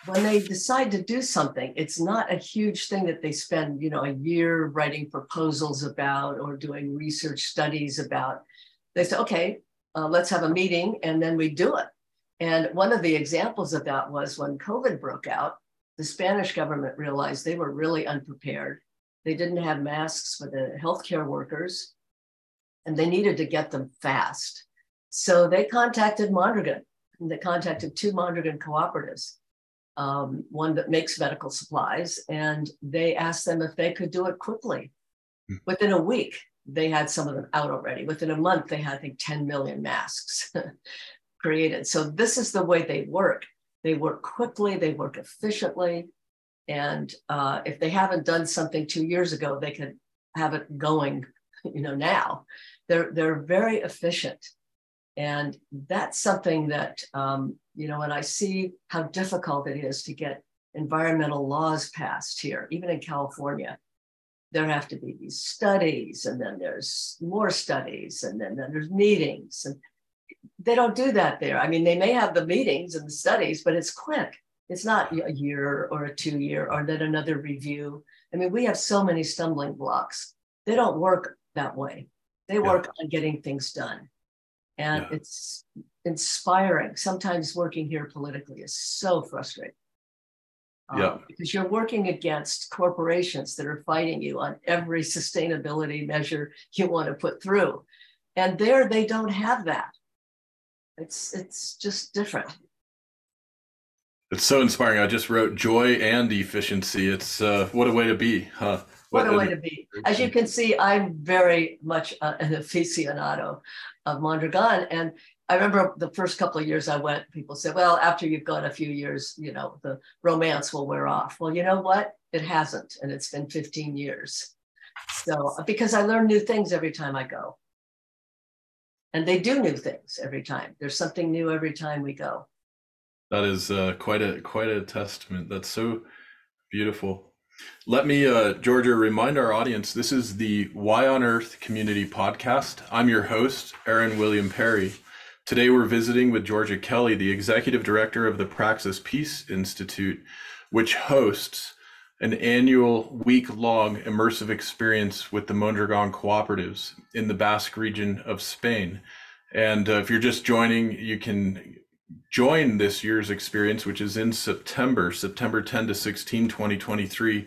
when they decide to do something, it's not a huge thing that they spend, you know, a year writing proposals about or doing research studies about. They say, okay, uh, let's have a meeting, and then we do it. And one of the examples of that was when COVID broke out, the Spanish government realized they were really unprepared. They didn't have masks for the healthcare workers and they needed to get them fast. So they contacted Mondragon. And they contacted two Mondragon cooperatives, um, one that makes medical supplies, and they asked them if they could do it quickly. Mm. Within a week, they had some of them out already. Within a month, they had, I think, 10 million masks created. So this is the way they work. They work quickly, they work efficiently. And uh, if they haven't done something two years ago, they could have it going, you know, now. They're they're very efficient, and that's something that um, you know when I see how difficult it is to get environmental laws passed here, even in California. There have to be these studies, and then there's more studies, and then, then there's meetings, and they don't do that there. I mean, they may have the meetings and the studies, but it's quick. It's not a year or a two year or then another review. I mean, we have so many stumbling blocks. They don't work that way. They work yeah. on getting things done. And yeah. it's inspiring. Sometimes working here politically is so frustrating. Um, yeah. Because you're working against corporations that are fighting you on every sustainability measure you want to put through. And there they don't have that. It's it's just different. It's so inspiring. I just wrote joy and efficiency. It's uh, what a way to be, huh? What, what a way to be. As you can see, I'm very much uh, an aficionado of Mondragon. And I remember the first couple of years I went, people said, well, after you've gone a few years, you know, the romance will wear off. Well, you know what? It hasn't. And it's been 15 years. So, because I learn new things every time I go and they do new things every time. There's something new every time we go. That is uh, quite a quite a testament. That's so beautiful. Let me, uh, Georgia, remind our audience this is the Y on Earth Community Podcast. I'm your host, Aaron William Perry. Today we're visiting with Georgia Kelly, the executive director of the Praxis Peace Institute, which hosts an annual week long immersive experience with the Mondragon cooperatives in the Basque region of Spain. And uh, if you're just joining, you can join this year's experience, which is in September, September 10 to 16, 2023.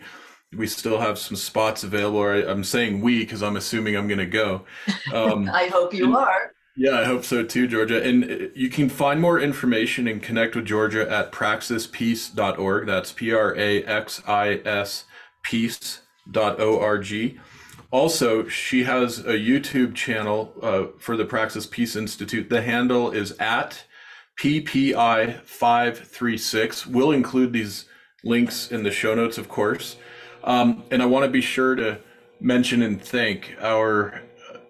We still have some spots available. I, am saying we because I'm assuming I'm going to go. Um, I hope you and, are. Yeah, I hope so too, Georgia. And uh, you can find more information and connect with Georgia at praxispeace.org. That's P R A X I S peace.org. Also, she has a YouTube channel uh, for the Praxis Peace Institute. The handle is at PPI536. We'll include these links in the show notes, of course. Um, and I want to be sure to mention and thank our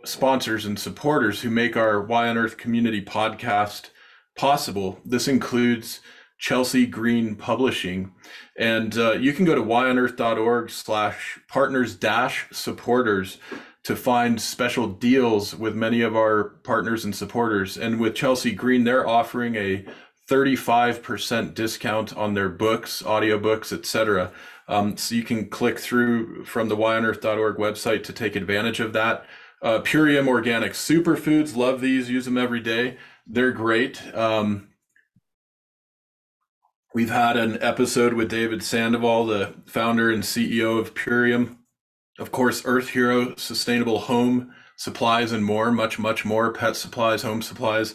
sponsors and supporters who make our Y on Earth community podcast possible. This includes Chelsea Green Publishing. And uh, you can go to yonearth.org slash partners dash supporters to find special deals with many of our partners and supporters. And with Chelsea Green, they're offering a 35% discount on their books, audiobooks, etc. Um, so you can click through from the yonearth.org website to take advantage of that. Uh, Purium Organic Superfoods, love these, use them every day. They're great. Um, we've had an episode with David Sandoval, the founder and CEO of Purium. Of course, Earth Hero, sustainable home supplies, and more, much, much more. Pet supplies, home supplies.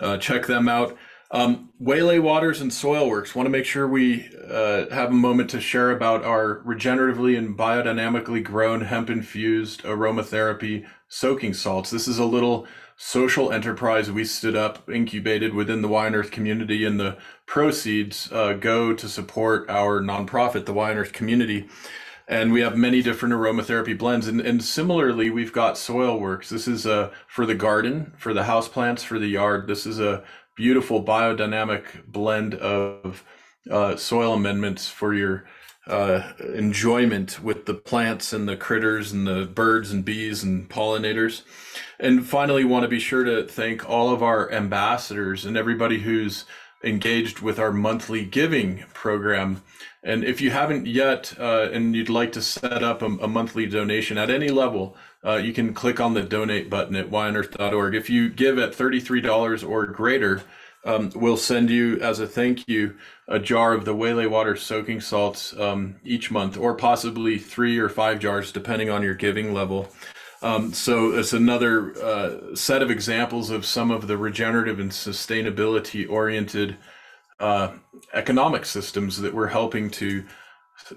Uh, check them out. Um, Waylay Waters and Soilworks want to make sure we uh, have a moment to share about our regeneratively and biodynamically grown hemp infused aromatherapy soaking salts. This is a little social enterprise we stood up, incubated within the Y on Earth community, and the proceeds uh, go to support our nonprofit, the Y on Earth community. And we have many different aromatherapy blends. And, and similarly, we've got Soil Works. This is uh, for the garden, for the house plants, for the yard. This is a beautiful biodynamic blend of uh, soil amendments for your uh, enjoyment with the plants and the critters and the birds and bees and pollinators. And finally, want to be sure to thank all of our ambassadors and everybody who's engaged with our monthly giving program. And if you haven't yet, uh, and you'd like to set up a, a monthly donation at any level, uh, you can click on the donate button at yonearth.org. If you give at $33 or greater, um, we'll send you as a thank you a jar of the Waylay water soaking salts um, each month, or possibly three or five jars, depending on your giving level. Um, so it's another uh, set of examples of some of the regenerative and sustainability oriented uh, economic systems that we're helping to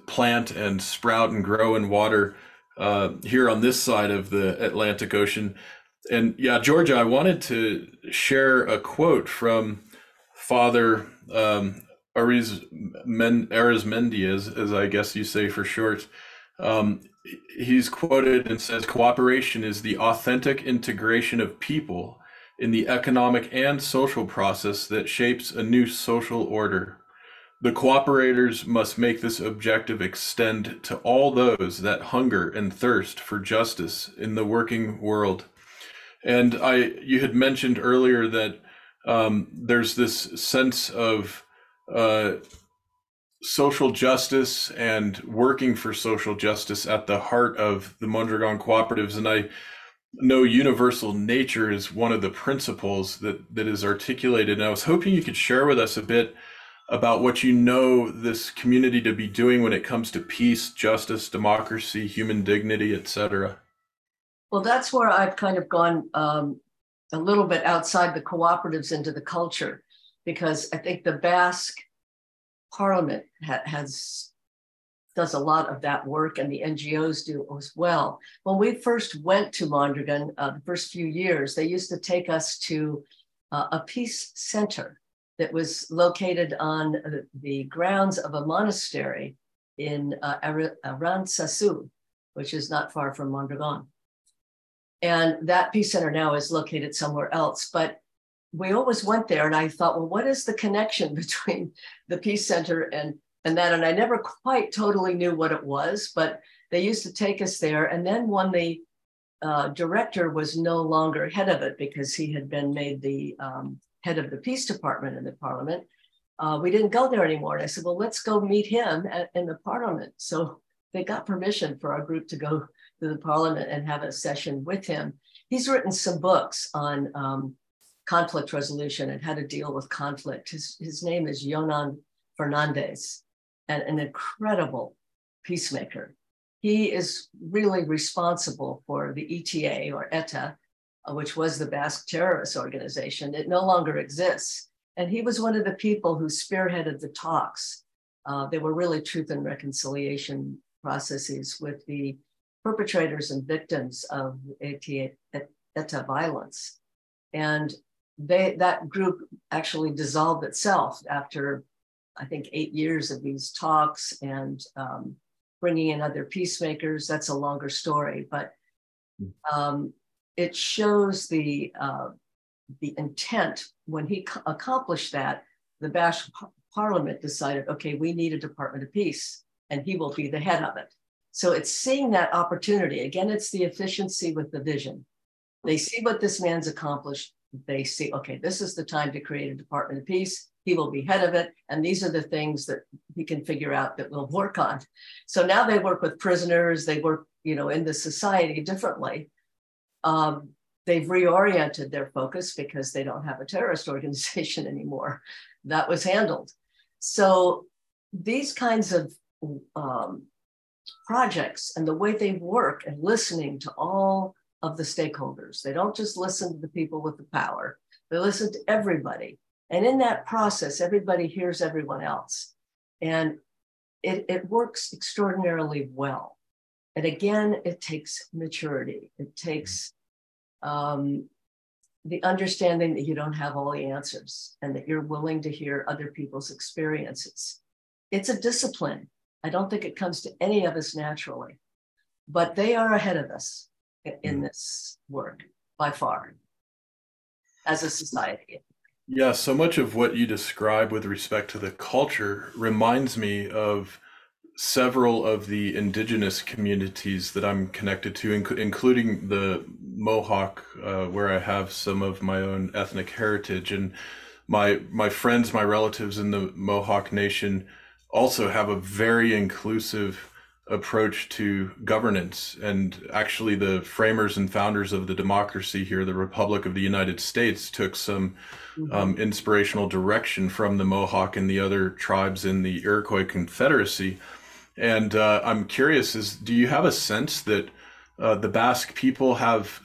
plant and sprout and grow and water uh, here on this side of the Atlantic Ocean. And yeah, Georgia, I wanted to share a quote from Father um, Ariz Men- Arizmendi, as, as I guess you say for short. Um, he's quoted and says, Cooperation is the authentic integration of people in the economic and social process that shapes a new social order. The cooperators must make this objective extend to all those that hunger and thirst for justice in the working world. And I, you had mentioned earlier that um, there's this sense of uh, social justice and working for social justice at the heart of the Mondragon cooperatives. And I know universal nature is one of the principles that, that is articulated. And I was hoping you could share with us a bit about what you know this community to be doing when it comes to peace, justice, democracy, human dignity, etc. Well, that's where I've kind of gone um, a little bit outside the cooperatives into the culture, because I think the Basque Parliament ha- has does a lot of that work, and the NGOs do as well. When we first went to Mondragon, uh, the first few years, they used to take us to uh, a peace center that was located on the grounds of a monastery in uh, Arantzazu, which is not far from Mondragon. And that peace center now is located somewhere else. But we always went there, and I thought, well, what is the connection between the peace center and and that? And I never quite totally knew what it was, but they used to take us there. And then when the uh, director was no longer head of it because he had been made the um, head of the peace department in the parliament, uh, we didn't go there anymore. And I said, well, let's go meet him at, in the parliament. So they got permission for our group to go to the parliament and have a session with him. He's written some books on um, conflict resolution and how to deal with conflict. His, his name is Jonan Fernandez, and an incredible peacemaker. He is really responsible for the ETA or ETA, which was the Basque terrorist organization. It no longer exists. And he was one of the people who spearheaded the talks. Uh, they were really truth and reconciliation processes with the perpetrators and victims of ETA, violence. And they, that group actually dissolved itself after, I think, eight years of these talks and um, bringing in other peacemakers. That's a longer story, but um, it shows the uh, the intent when he accomplished that. The Basque parliament decided, okay, we need a Department of Peace, and he will be the head of it. So it's seeing that opportunity. Again, it's the efficiency with the vision. They see what this man's accomplished. They see, okay, this is the time to create a Department of Peace. He will be head of it. And these are the things that he can figure out that we'll work on. So now they work with prisoners, they work, you know, in the society differently. Um, they've reoriented their focus because they don't have a terrorist organization anymore. That was handled. So these kinds of um, projects and the way they work and listening to all of the stakeholders. They don't just listen to the people with the power, they listen to everybody. And in that process, everybody hears everyone else. And it, it works extraordinarily well. And again, it takes maturity. It takes um, the understanding that you don't have all the answers and that you're willing to hear other people's experiences. It's a discipline. I don't think it comes to any of us naturally, but they are ahead of us in mm. this work by far as a society. Yeah, so much of what you describe with respect to the culture reminds me of several of the indigenous communities that I'm connected to, inc- including the Mohawk, uh, where I have some of my own ethnic heritage, and my my friends, my relatives in the Mohawk Nation also have a very inclusive approach to governance. And actually, the framers and founders of the democracy here, the Republic of the United States, took some mm-hmm. um, inspirational direction from the Mohawk and the other tribes in the Iroquois Confederacy. And uh, I'm curious: is do you have a sense that uh, the Basque people have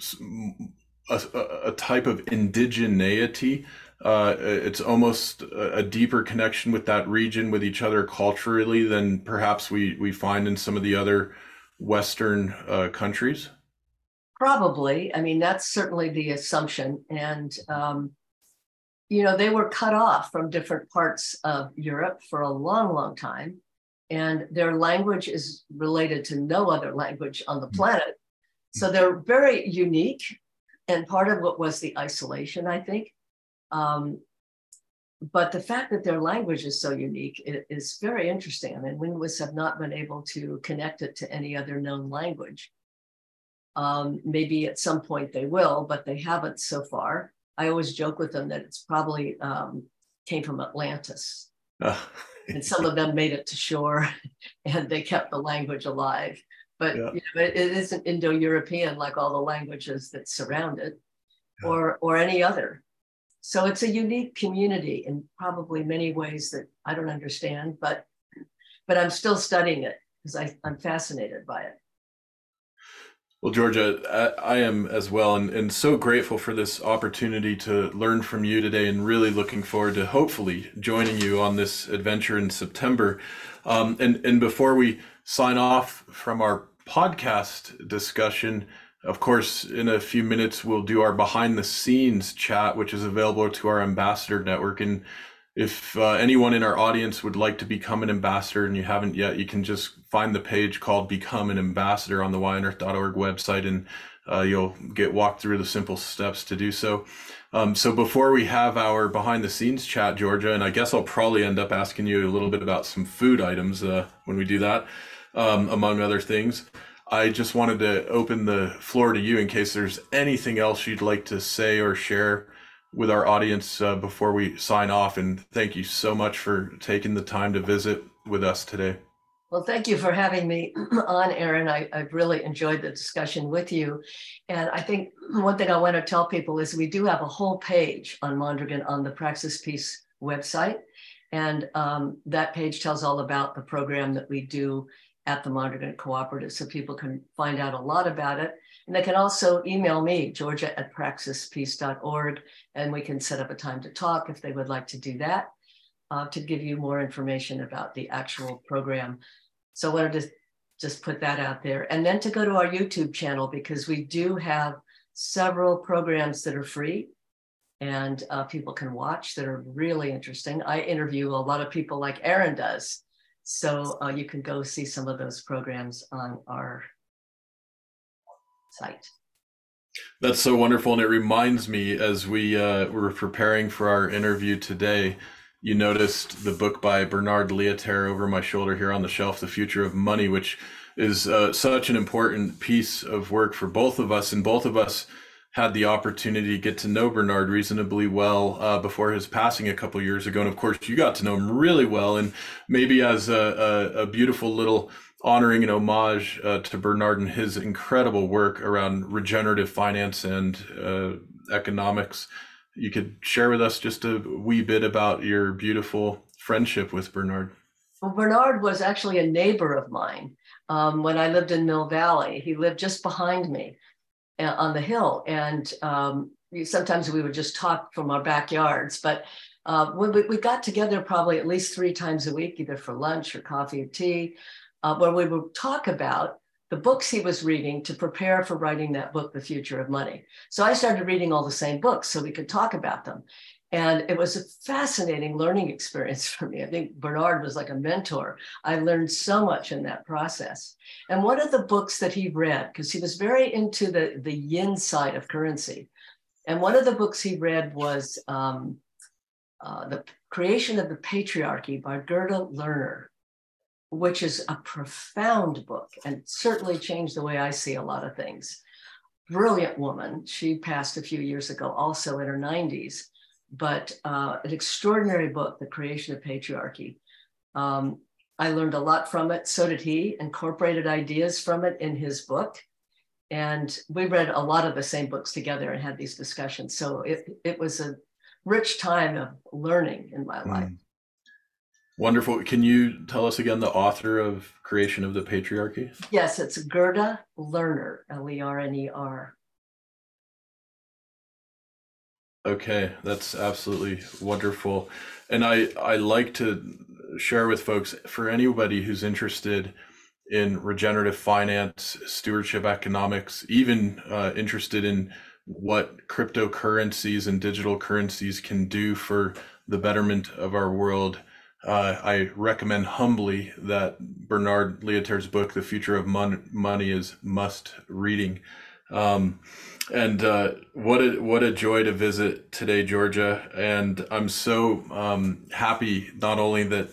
a, a, type of indigeneity uh, it's almost a, deeper connection with that region, with each other culturally than perhaps we we find in some of the other Western uh, countries. Probably, I mean that's certainly the assumption, and um, you know they were cut off from different parts of Europe for a long, long time, and their language is related to no other language on the hmm. planet. So they're very unique, and part of what was the isolation, I think, um, but the fact that their language is so unique is very interesting. I mean, linguists have not been able to connect it to any other known language. Um, maybe at some point they will, but they haven't so far. I always joke with them that it's probably um, came from Atlantis. and some of them made it to shore and they kept the language alive. But yeah. you know, it, it isn't Indo European like all the languages that surround it yeah. or, or any other. So it's a unique community in probably many ways that I don't understand, but but I'm still studying it because I'm fascinated by it. Well, Georgia, I, I, am as well, and, and so grateful for this opportunity to learn from you today, and really looking forward to hopefully joining you on this adventure in September. Um, and and before we sign off from our podcast discussion, of course, in a few minutes, we'll do our behind the scenes chat, which is available to our ambassador network. And if uh, anyone in our audience would like to become an ambassador and you haven't yet, you can just find the page called Become an Ambassador on the yonearth.org website and uh, you'll get walked through the simple steps to do so. Um, so before we have our behind the scenes chat, Georgia, and I guess I'll probably end up asking you a little bit about some food items uh, when we do that, um, among other things. I just wanted to open the floor to you in case there's anything else you'd like to say or share with our audience uh, before we sign off. And thank you so much for taking the time to visit with us today. Well, thank you for having me on, Aaron. I, have really enjoyed the discussion with you. And I think one thing I want to tell people is we do have a whole page on Mondragon on the Praxis Peace website. And um, that page tells all about the program that we do at the Mondragon Cooperative so people can find out a lot about it. And they can also email me, georgia at praxispeace.org, and we can set up a time to talk if they would like to do that, uh, to give you more information about the actual program. So I wanted to just put that out there. And then to go to our YouTube channel, because we do have several programs that are free and uh, people can watch that are really interesting. I interview a lot of people like Aaron does so uh, you can go see some of those programs on our site. That's so wonderful. And it reminds me as we uh, were preparing for our interview today you noticed the book by Bernard Lietaer over my shoulder here on the shelf, The Future of Money, which is uh, such an important piece of work for both of us. And both of us had the opportunity to get to know Bernard reasonably well uh, before his passing a couple years ago. And of course, you got to know him really well. And maybe as a, a, a beautiful little honoring and homage uh, to Bernard and his incredible work around regenerative finance and uh, economics you could share with us just a wee bit about your beautiful friendship with Bernard. Well, Bernard was actually a neighbor of mine um, when I lived in Mill Valley. He lived just behind me on the hill, and um, sometimes we would just talk from our backyards. But uh, we, we, got together probably at least three times a week, either for lunch or coffee or tea, uh, where we would talk about the books he was reading to prepare for writing that book, The Future of Money. So I started reading all the same books so we could talk about them. And it was a fascinating learning experience for me. I think Bernard was like a mentor. I learned so much in that process. And one of the books that he read, because he was very into the, the yin side of currency, and one of the books he read was um, uh, The Creation of the Patriarchy by Gerda Lerner which is a profound book and certainly changed the way I see a lot of things. Brilliant woman. She passed a few years ago, also in her 90s, but uh, an extraordinary book, The Creation of Patriarchy. Um, I learned a lot from it. So did he, incorporated ideas from it in his book. And we read a lot of the same books together and had these discussions. So it, it was a rich time of learning in my mm. life. Wonderful. Can you tell us again the author of Creation of the Patriarchy? Yes, it's Gerda Lerner, L E R N E R. Okay, that's absolutely wonderful. And I, I like to share with folks for anybody who's interested in regenerative finance, stewardship economics, even uh, interested in what cryptocurrencies and digital currencies can do for the betterment of our world uh, I recommend humbly that Bernard Lietaer's book, The Future of Mon- Money, is must reading. Um, and uh, what a what a joy to visit today, Georgia. And I'm so um, happy not only that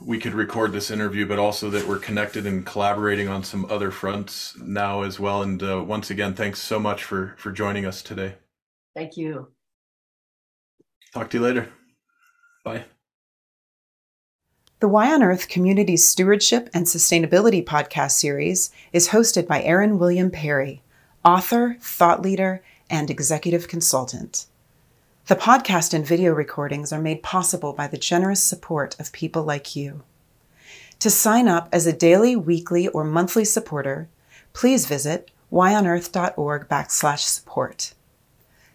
we could record this interview, but also that we're connected and collaborating on some other fronts now as well. And uh, once again, thanks so much for for joining us today. Thank you. Talk to you later. Bye. The Y on Earth Community Stewardship and Sustainability podcast series is hosted by Aaron William Perry, author, thought leader, and executive consultant. The podcast and video recordings are made possible by the generous support of people like you. To sign up as a daily, weekly, or monthly supporter, please visit yonearth.org backslash support.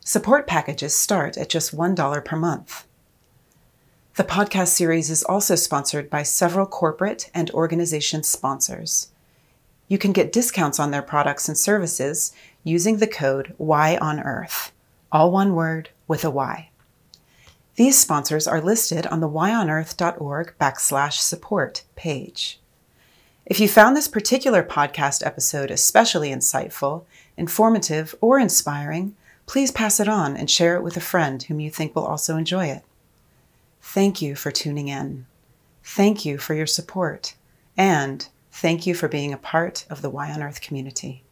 Support packages start at just $1 per month. The podcast series is also sponsored by several corporate and organization sponsors. You can get discounts on their products and services using the code Y on Earth, all one word with a Y. These sponsors are listed on the yonearth.org backslash support page. If you found this particular podcast episode especially insightful, informative, or inspiring, please pass it on and share it with a friend whom you think will also enjoy it. Thank you for tuning in. Thank you for your support. And thank you for being a part of the Y on Earth community.